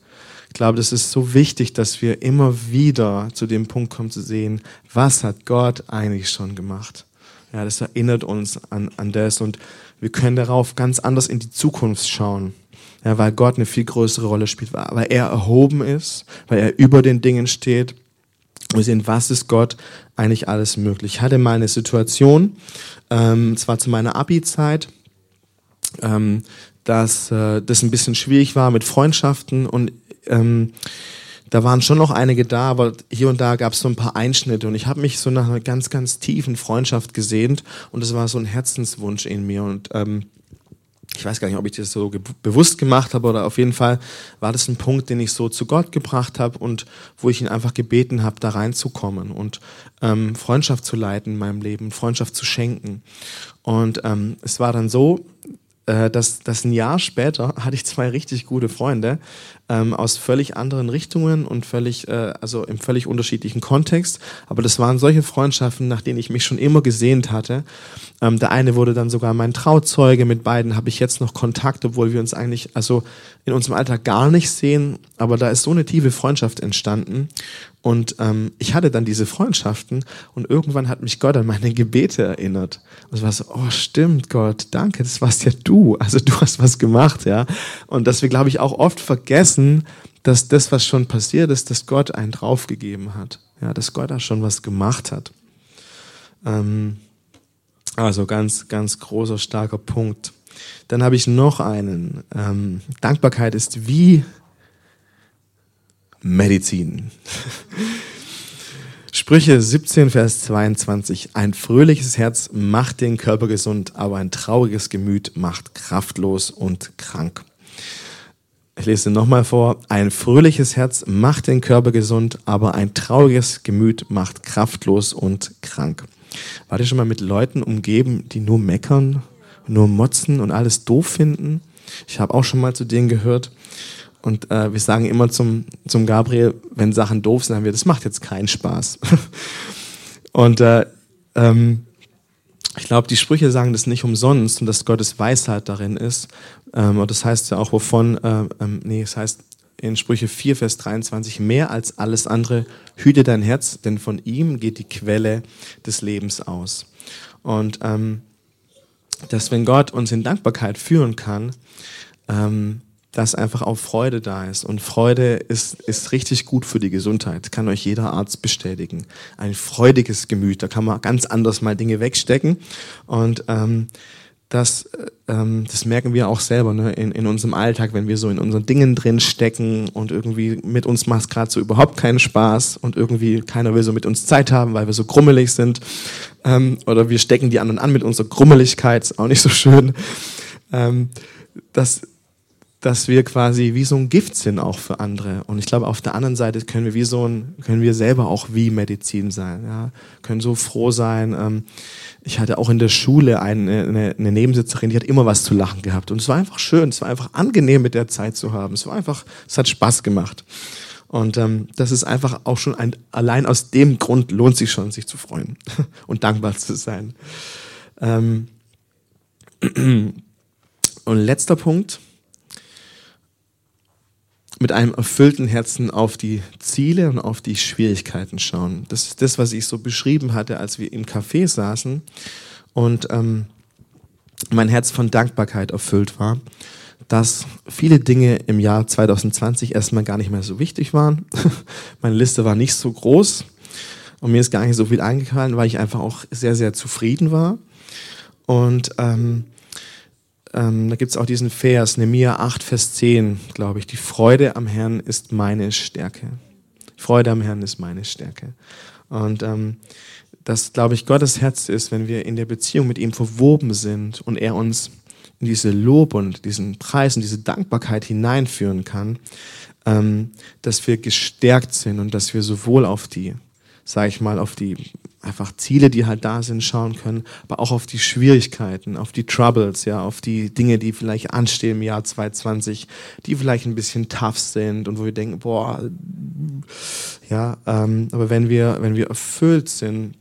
glaube, das ist so wichtig, dass wir immer wieder zu dem Punkt kommen zu sehen, was hat Gott eigentlich schon gemacht. Ja, das erinnert uns an, an das und wir können darauf ganz anders in die Zukunft schauen. Ja, weil Gott eine viel größere Rolle spielt, weil er erhoben ist, weil er über den Dingen steht. Wir sehen, was ist Gott eigentlich alles möglich. Ich hatte mal eine Situation, ähm, zwar zu meiner Abi-Zeit, ähm, dass äh, das ein bisschen schwierig war mit Freundschaften und ähm, da waren schon noch einige da, aber hier und da gab es so ein paar Einschnitte. Und ich habe mich so nach einer ganz, ganz tiefen Freundschaft gesehnt. Und es war so ein Herzenswunsch in mir. Und ähm, ich weiß gar nicht, ob ich das so bewusst gemacht habe oder auf jeden Fall war das ein Punkt, den ich so zu Gott gebracht habe und wo ich ihn einfach gebeten habe, da reinzukommen und ähm, Freundschaft zu leiten in meinem Leben, Freundschaft zu schenken. Und ähm, es war dann so, äh, dass, dass ein Jahr später hatte ich zwei richtig gute Freunde ähm, aus völlig anderen Richtungen und völlig, äh, also im völlig unterschiedlichen Kontext. Aber das waren solche Freundschaften, nach denen ich mich schon immer gesehnt hatte. Ähm, der eine wurde dann sogar mein Trauzeuge. Mit beiden habe ich jetzt noch Kontakt, obwohl wir uns eigentlich also in unserem Alltag gar nicht sehen. Aber da ist so eine tiefe Freundschaft entstanden. Und ähm, ich hatte dann diese Freundschaften und irgendwann hat mich Gott an meine Gebete erinnert. Und es war so, oh stimmt Gott, danke, das warst ja du. Also du hast was gemacht, ja. Und dass wir, glaube ich, auch oft vergessen, dass das, was schon passiert ist, dass Gott einen draufgegeben hat. Ja, dass Gott da schon was gemacht hat. Ähm, also ganz, ganz großer, starker Punkt. Dann habe ich noch einen. Ähm, Dankbarkeit ist wie Medizin. Sprüche 17, Vers 22. Ein fröhliches Herz macht den Körper gesund, aber ein trauriges Gemüt macht kraftlos und krank. Ich lese nochmal vor. Ein fröhliches Herz macht den Körper gesund, aber ein trauriges Gemüt macht kraftlos und krank. Wart ihr schon mal mit Leuten umgeben, die nur meckern, nur motzen und alles doof finden? Ich habe auch schon mal zu denen gehört. Und äh, wir sagen immer zum, zum Gabriel, wenn Sachen doof sind, haben wir, das macht jetzt keinen Spaß. und äh, ähm, ich glaube, die Sprüche sagen das nicht umsonst und dass Gottes Weisheit darin ist. Ähm, und das heißt ja auch, wovon, äh, ähm, nee, es heißt in Sprüche 4, Vers 23, mehr als alles andere, hüte dein Herz, denn von ihm geht die Quelle des Lebens aus. Und ähm, dass wenn Gott uns in Dankbarkeit führen kann, ähm, dass einfach auch Freude da ist. Und Freude ist, ist richtig gut für die Gesundheit, kann euch jeder Arzt bestätigen. Ein freudiges Gemüt, da kann man ganz anders mal Dinge wegstecken. Und ähm, das, ähm, das merken wir auch selber ne? in, in unserem Alltag, wenn wir so in unseren Dingen drin stecken und irgendwie mit uns macht es gerade so überhaupt keinen Spaß und irgendwie keiner will so mit uns Zeit haben, weil wir so grummelig sind. Ähm, oder wir stecken die anderen an mit unserer Grummeligkeit, ist auch nicht so schön. Ähm, das, dass wir quasi wie so ein Gift sind auch für andere. Und ich glaube, auf der anderen Seite können wir wie so ein, können wir selber auch wie Medizin sein, ja, können so froh sein. Ähm, ich hatte auch in der Schule eine, eine, eine Nebensitzerin, die hat immer was zu lachen gehabt. Und es war einfach schön, es war einfach angenehm, mit der Zeit zu haben. Es war einfach, es hat Spaß gemacht. Und ähm, das ist einfach auch schon ein, allein aus dem Grund lohnt sich schon, sich zu freuen und dankbar zu sein. Ähm, und letzter Punkt, mit einem erfüllten Herzen auf die Ziele und auf die Schwierigkeiten schauen. Das ist das, was ich so beschrieben hatte, als wir im Café saßen und ähm, mein Herz von Dankbarkeit erfüllt war, dass viele Dinge im Jahr 2020 erstmal gar nicht mehr so wichtig waren. Meine Liste war nicht so groß und mir ist gar nicht so viel eingefallen, weil ich einfach auch sehr, sehr zufrieden war. Und ähm, ähm, da gibt es auch diesen Vers, Nehemiah 8, Vers 10, glaube ich. Die Freude am Herrn ist meine Stärke. Freude am Herrn ist meine Stärke. Und ähm, das, glaube ich, Gottes Herz ist, wenn wir in der Beziehung mit ihm verwoben sind und er uns in diese Lob und diesen Preis und diese Dankbarkeit hineinführen kann, ähm, dass wir gestärkt sind und dass wir sowohl auf die, sage ich mal, auf die einfach Ziele, die halt da sind, schauen können, aber auch auf die Schwierigkeiten, auf die Troubles, ja, auf die Dinge, die vielleicht anstehen im Jahr 2020, die vielleicht ein bisschen tough sind und wo wir denken, boah, ja, ähm, aber wenn wir, wenn wir erfüllt sind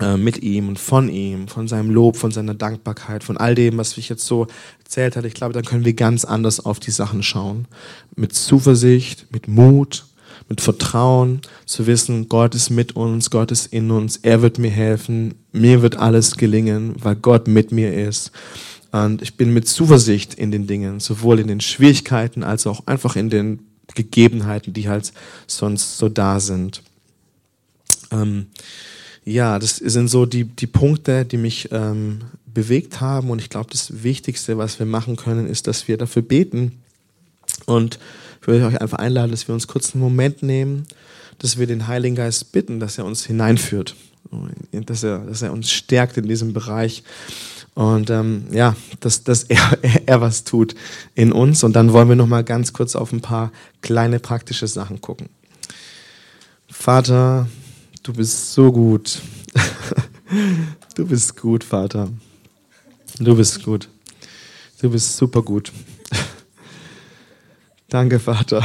äh, mit ihm und von ihm, von seinem Lob, von seiner Dankbarkeit, von all dem, was ich jetzt so erzählt hatte, ich glaube, dann können wir ganz anders auf die Sachen schauen. Mit Zuversicht, mit Mut, mit Vertrauen zu wissen, Gott ist mit uns, Gott ist in uns, er wird mir helfen, mir wird alles gelingen, weil Gott mit mir ist. Und ich bin mit Zuversicht in den Dingen, sowohl in den Schwierigkeiten als auch einfach in den Gegebenheiten, die halt sonst so da sind. Ähm, ja, das sind so die, die Punkte, die mich ähm, bewegt haben. Und ich glaube, das Wichtigste, was wir machen können, ist, dass wir dafür beten und ich würde euch einfach einladen, dass wir uns kurz einen Moment nehmen, dass wir den Heiligen Geist bitten, dass er uns hineinführt, dass er, dass er uns stärkt in diesem Bereich und ähm, ja, dass, dass er, er was tut in uns. Und dann wollen wir noch mal ganz kurz auf ein paar kleine praktische Sachen gucken. Vater, du bist so gut. du bist gut, Vater. Du bist gut. Du bist super gut. Danke, Vater.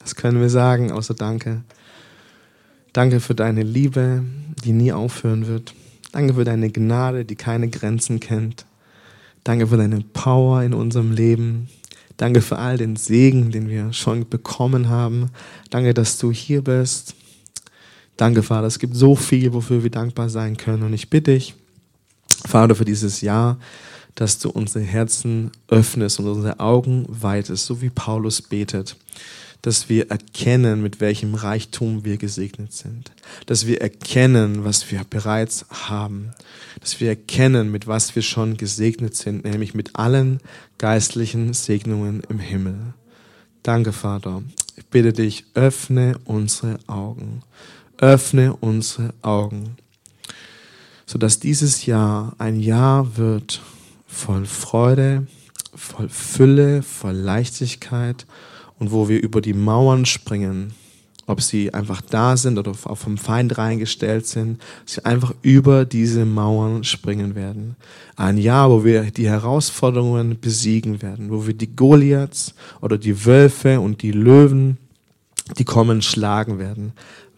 Was können wir sagen außer Danke? Danke für deine Liebe, die nie aufhören wird. Danke für deine Gnade, die keine Grenzen kennt. Danke für deine Power in unserem Leben. Danke für all den Segen, den wir schon bekommen haben. Danke, dass du hier bist. Danke, Vater. Es gibt so viel, wofür wir dankbar sein können. Und ich bitte dich, Vater, für dieses Jahr, dass du unsere Herzen öffnest und unsere Augen weitest, so wie Paulus betet, dass wir erkennen, mit welchem Reichtum wir gesegnet sind, dass wir erkennen, was wir bereits haben, dass wir erkennen, mit was wir schon gesegnet sind, nämlich mit allen geistlichen Segnungen im Himmel. Danke, Vater. Ich bitte dich, öffne unsere Augen. Öffne unsere Augen, sodass dieses Jahr ein Jahr wird, voll Freude, voll Fülle, voll Leichtigkeit und wo wir über die Mauern springen, ob sie einfach da sind oder auch vom Feind reingestellt sind, sie einfach über diese Mauern springen werden. Ein Jahr, wo wir die Herausforderungen besiegen werden, wo wir die Goliaths oder die Wölfe und die Löwen, die kommen, schlagen werden,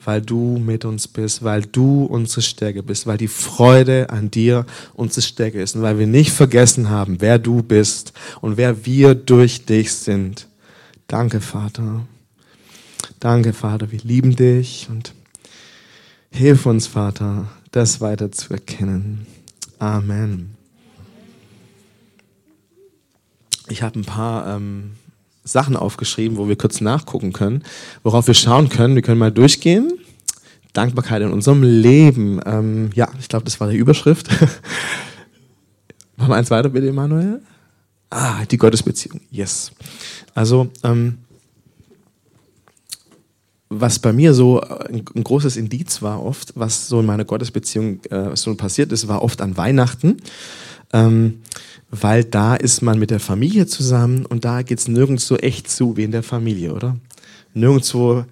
weil du mit uns bist, weil du unsere Stärke bist, weil die Freude an dir unsere Stärke ist und weil wir nicht vergessen haben, wer du bist und wer wir durch dich sind. Danke, Vater. Danke, Vater. Wir lieben dich und hilf uns, Vater, das weiter zu erkennen. Amen. Ich habe ein paar ähm, Sachen aufgeschrieben, wo wir kurz nachgucken können, worauf wir schauen können. Wir können mal durchgehen. Dankbarkeit in unserem Leben. Ähm, ja, ich glaube, das war die Überschrift. Machen wir eins weiter bitte, Emanuel. Ah, die Gottesbeziehung. Yes. Also, ähm, was bei mir so ein, ein, großes Indiz war oft, was so in meiner Gottesbeziehung äh, so passiert ist, war oft an Weihnachten. Ähm, weil da ist man mit der Familie zusammen und da geht's nirgends so echt zu wie in der Familie, oder? Nirgendwo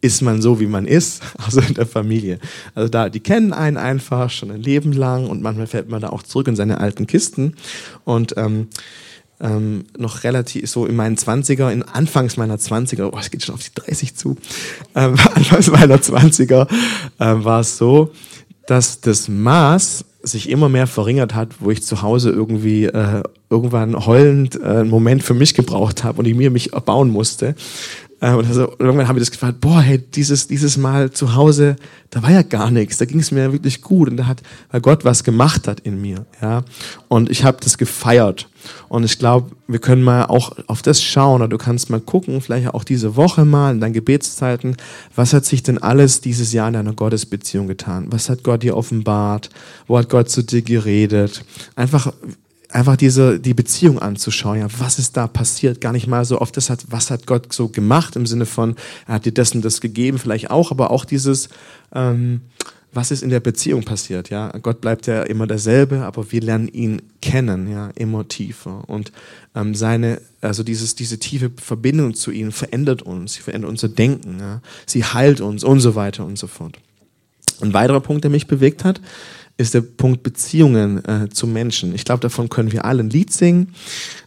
ist man so, wie man ist, also in der Familie. Also da, die kennen einen einfach schon ein Leben lang und manchmal fällt man da auch zurück in seine alten Kisten und ähm, ähm, noch relativ so in meinen 20er, in Anfangs meiner 20er, oh, es geht schon auf die 30 zu, ähm, Anfangs meiner 20er ähm, war es so, dass das Maß sich immer mehr verringert hat, wo ich zu Hause irgendwie äh, irgendwann heulend äh, einen Moment für mich gebraucht habe und ich mir mich erbauen musste. Äh, und also, irgendwann habe ich das gefragt, boah, hey, dieses, dieses Mal zu Hause, da war ja gar nichts, da ging es mir wirklich gut und da hat, weil Gott was gemacht hat in mir, ja. Und ich habe das gefeiert. Und ich glaube, wir können mal auch auf das schauen oder du kannst mal gucken, vielleicht auch diese Woche mal in deinen Gebetszeiten, was hat sich denn alles dieses Jahr in deiner Gottesbeziehung getan? Was hat Gott dir offenbart? Wo hat Gott zu dir geredet? Einfach einfach diese, die Beziehung anzuschauen. Ja, was ist da passiert? Gar nicht mal so oft das hat, was hat Gott so gemacht im Sinne von, er hat dir und das gegeben, vielleicht auch, aber auch dieses, ähm, was ist in der Beziehung passiert? Ja, Gott bleibt ja immer derselbe, aber wir lernen ihn kennen, ja, immer tiefer. Und ähm, seine, also dieses, diese tiefe Verbindung zu ihm verändert uns, sie verändert unser Denken, ja, sie heilt uns und so weiter und so fort. Ein weiterer Punkt, der mich bewegt hat, ist der Punkt Beziehungen äh, zu Menschen. Ich glaube, davon können wir alle ein Lied singen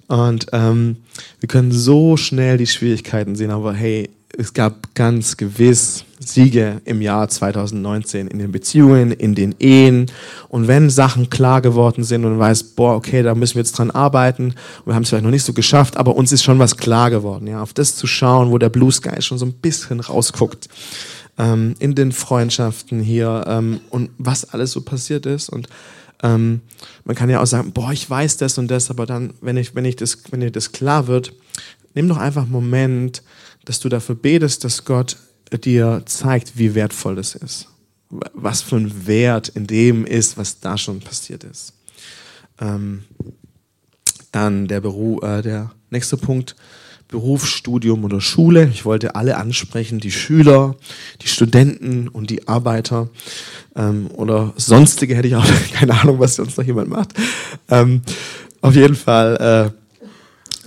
und ähm, wir können so schnell die Schwierigkeiten sehen, aber hey, es gab ganz gewiss Siege im Jahr 2019 in den Beziehungen, in den Ehen. Und wenn Sachen klar geworden sind und man weiß, boah, okay, da müssen wir jetzt dran arbeiten, wir haben es vielleicht noch nicht so geschafft, aber uns ist schon was klar geworden, ja, auf das zu schauen, wo der Blue Sky schon so ein bisschen rausguckt ähm, in den Freundschaften hier ähm, und was alles so passiert ist. Und ähm, man kann ja auch sagen, boah, ich weiß das und das, aber dann, wenn ich, wenn ich das, wenn dir das klar wird, nimm doch einfach einen Moment, dass du dafür betest, dass Gott dir zeigt, wie wertvoll das ist. Was für ein Wert in dem ist, was da schon passiert ist. Ähm, dann der Beruf, äh, der nächste Punkt, Berufsstudium oder Schule. Ich wollte alle ansprechen, die Schüler, die Studenten und die Arbeiter ähm, oder sonstige hätte ich auch keine Ahnung, was sonst noch jemand macht. Ähm, auf jeden Fall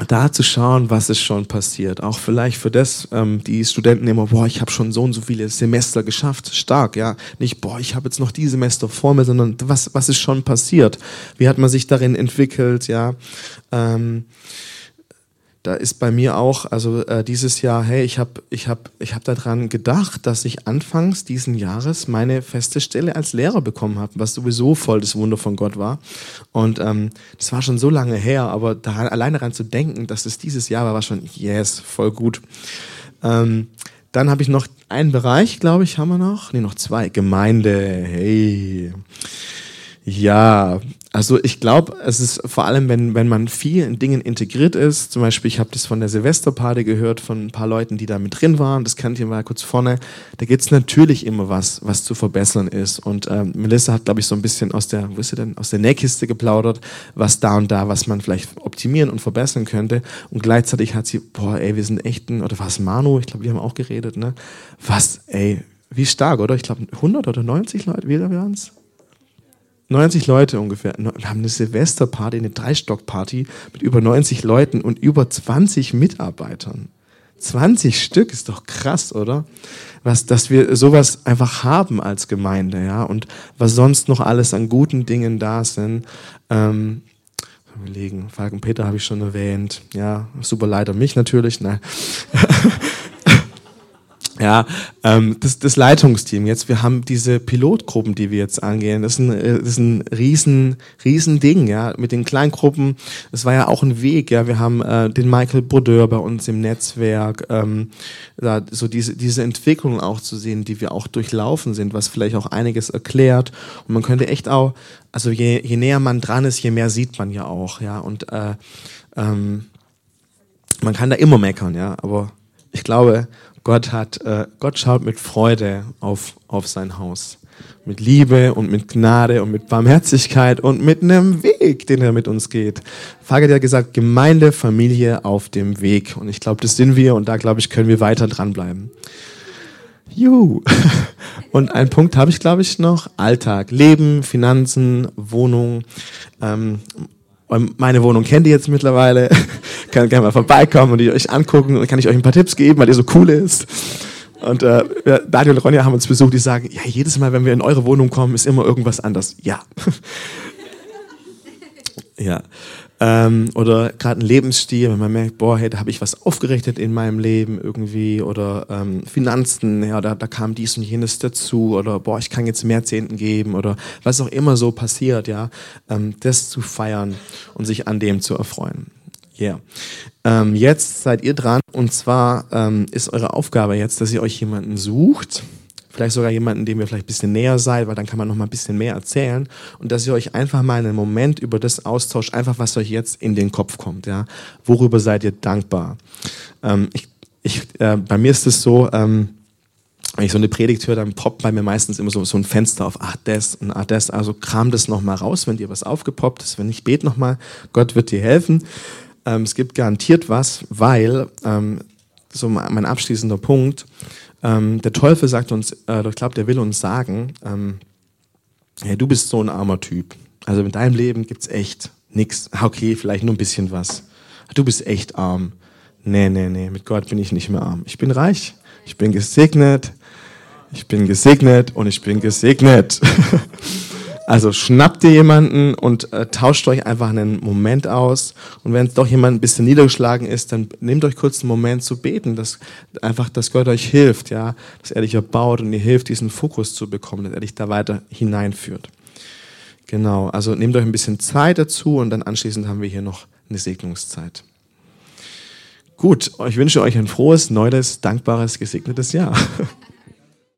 äh, da zu schauen, was ist schon passiert. Auch vielleicht für das, ähm, die Studenten immer, boah, ich habe schon so und so viele Semester geschafft. Stark, ja. Nicht, boah, ich habe jetzt noch die Semester vor mir, sondern was, was ist schon passiert? Wie hat man sich darin entwickelt, ja. Ähm, da ist bei mir auch, also äh, dieses Jahr, hey, ich habe ich hab, ich hab daran gedacht, dass ich anfangs diesen Jahres meine feste Stelle als Lehrer bekommen habe, was sowieso voll das Wunder von Gott war. Und ähm, das war schon so lange her, aber da alleine daran zu denken, dass es dieses Jahr war, war schon, yes, voll gut. Ähm, dann habe ich noch einen Bereich, glaube ich, haben wir noch. Nee, noch zwei. Gemeinde, hey. Ja, also ich glaube, es ist vor allem, wenn, wenn man viel in Dingen integriert ist, zum Beispiel, ich habe das von der Silvesterparty gehört, von ein paar Leuten, die da mit drin waren, das kannte ich mal kurz vorne, da gibt es natürlich immer was, was zu verbessern ist. Und ähm, Melissa hat, glaube ich, so ein bisschen aus der, wo ist sie denn, aus der Nähkiste geplaudert, was da und da, was man vielleicht optimieren und verbessern könnte. Und gleichzeitig hat sie, boah, ey, wir sind echt ein, oder was, Manu, ich glaube, wir haben auch geredet, ne? Was, ey, wie stark, oder? Ich glaube, 100 oder 90 Leute, wie waren es? 90 Leute ungefähr. Wir haben eine Silvesterparty, eine Dreistockparty mit über 90 Leuten und über 20 Mitarbeitern. 20 Stück ist doch krass, oder? Was, dass wir sowas einfach haben als Gemeinde, ja, und was sonst noch alles an guten Dingen da sind. Ähm, überlegen, Falken Peter habe ich schon erwähnt, ja, super leider mich natürlich, nein. Ja, ähm, das, das Leitungsteam jetzt, wir haben diese Pilotgruppen, die wir jetzt angehen. Das ist ein, äh, das ist ein riesen, riesen Ding, ja, mit den Kleingruppen. Das war ja auch ein Weg, ja. Wir haben äh, den Michael Brodeur bei uns im Netzwerk, ähm, da, so diese, diese Entwicklung auch zu sehen, die wir auch durchlaufen sind, was vielleicht auch einiges erklärt. Und man könnte echt auch, also je, je näher man dran ist, je mehr sieht man ja auch, ja. Und äh, ähm, man kann da immer meckern, ja, aber ich glaube, Gott hat, äh, Gott schaut mit Freude auf, auf sein Haus. Mit Liebe und mit Gnade und mit Barmherzigkeit und mit einem Weg, den er mit uns geht. Fagel hat ja gesagt, Gemeinde, Familie auf dem Weg. Und ich glaube, das sind wir und da, glaube ich, können wir weiter dranbleiben. Juhu. Und ein Punkt habe ich, glaube ich, noch. Alltag. Leben, Finanzen, Wohnung. Ähm, meine Wohnung kennt ihr jetzt mittlerweile. kann gerne mal vorbeikommen und die euch angucken und kann ich euch ein paar Tipps geben, weil ihr so cool ist. Und äh, Daniel und Ronja haben uns besucht, die sagen, ja, jedes Mal, wenn wir in eure Wohnung kommen, ist immer irgendwas anders. Ja. ja. Ähm, oder gerade ein Lebensstil, wenn man merkt, boah, hey, da habe ich was aufgerichtet in meinem Leben irgendwie. Oder ähm, Finanzen, ja, da, da kam dies und jenes dazu. Oder boah, ich kann jetzt mehr Zehnten geben. Oder was auch immer so passiert, ja. Ähm, das zu feiern und sich an dem zu erfreuen. Yeah. Ähm, jetzt seid ihr dran und zwar ähm, ist eure Aufgabe jetzt, dass ihr euch jemanden sucht, vielleicht sogar jemanden, dem ihr vielleicht ein bisschen näher seid, weil dann kann man noch mal ein bisschen mehr erzählen und dass ihr euch einfach mal einen Moment über das austauscht, einfach was euch jetzt in den Kopf kommt. Ja, worüber seid ihr dankbar? Ähm, ich, ich, äh, bei mir ist es so. Ähm, wenn ich so eine Predigt höre, dann poppt bei mir meistens immer so, so ein Fenster auf, ach das und ach das, also kram das nochmal raus, wenn dir was aufgepoppt ist, wenn ich bete nochmal, Gott wird dir helfen. Ähm, es gibt garantiert was, weil, ähm, so mein abschließender Punkt, ähm, der Teufel sagt uns, äh, ich glaube, der will uns sagen, ähm, hey, du bist so ein armer Typ. Also in deinem Leben gibt es echt nichts. Ah, okay, vielleicht nur ein bisschen was. Du bist echt arm. Nee, nee, nee, mit Gott bin ich nicht mehr arm. Ich bin reich, ich bin gesegnet, ich bin gesegnet und ich bin gesegnet. Also schnappt ihr jemanden und äh, tauscht euch einfach einen Moment aus. Und wenn es doch jemand ein bisschen niedergeschlagen ist, dann nehmt euch kurz einen Moment zu beten, dass einfach, dass Gott euch hilft, ja, dass er dich erbaut und ihr hilft, diesen Fokus zu bekommen, dass er dich da weiter hineinführt. Genau, also nehmt euch ein bisschen Zeit dazu und dann anschließend haben wir hier noch eine Segnungszeit. Gut, ich wünsche euch ein frohes, neues, dankbares, gesegnetes Jahr.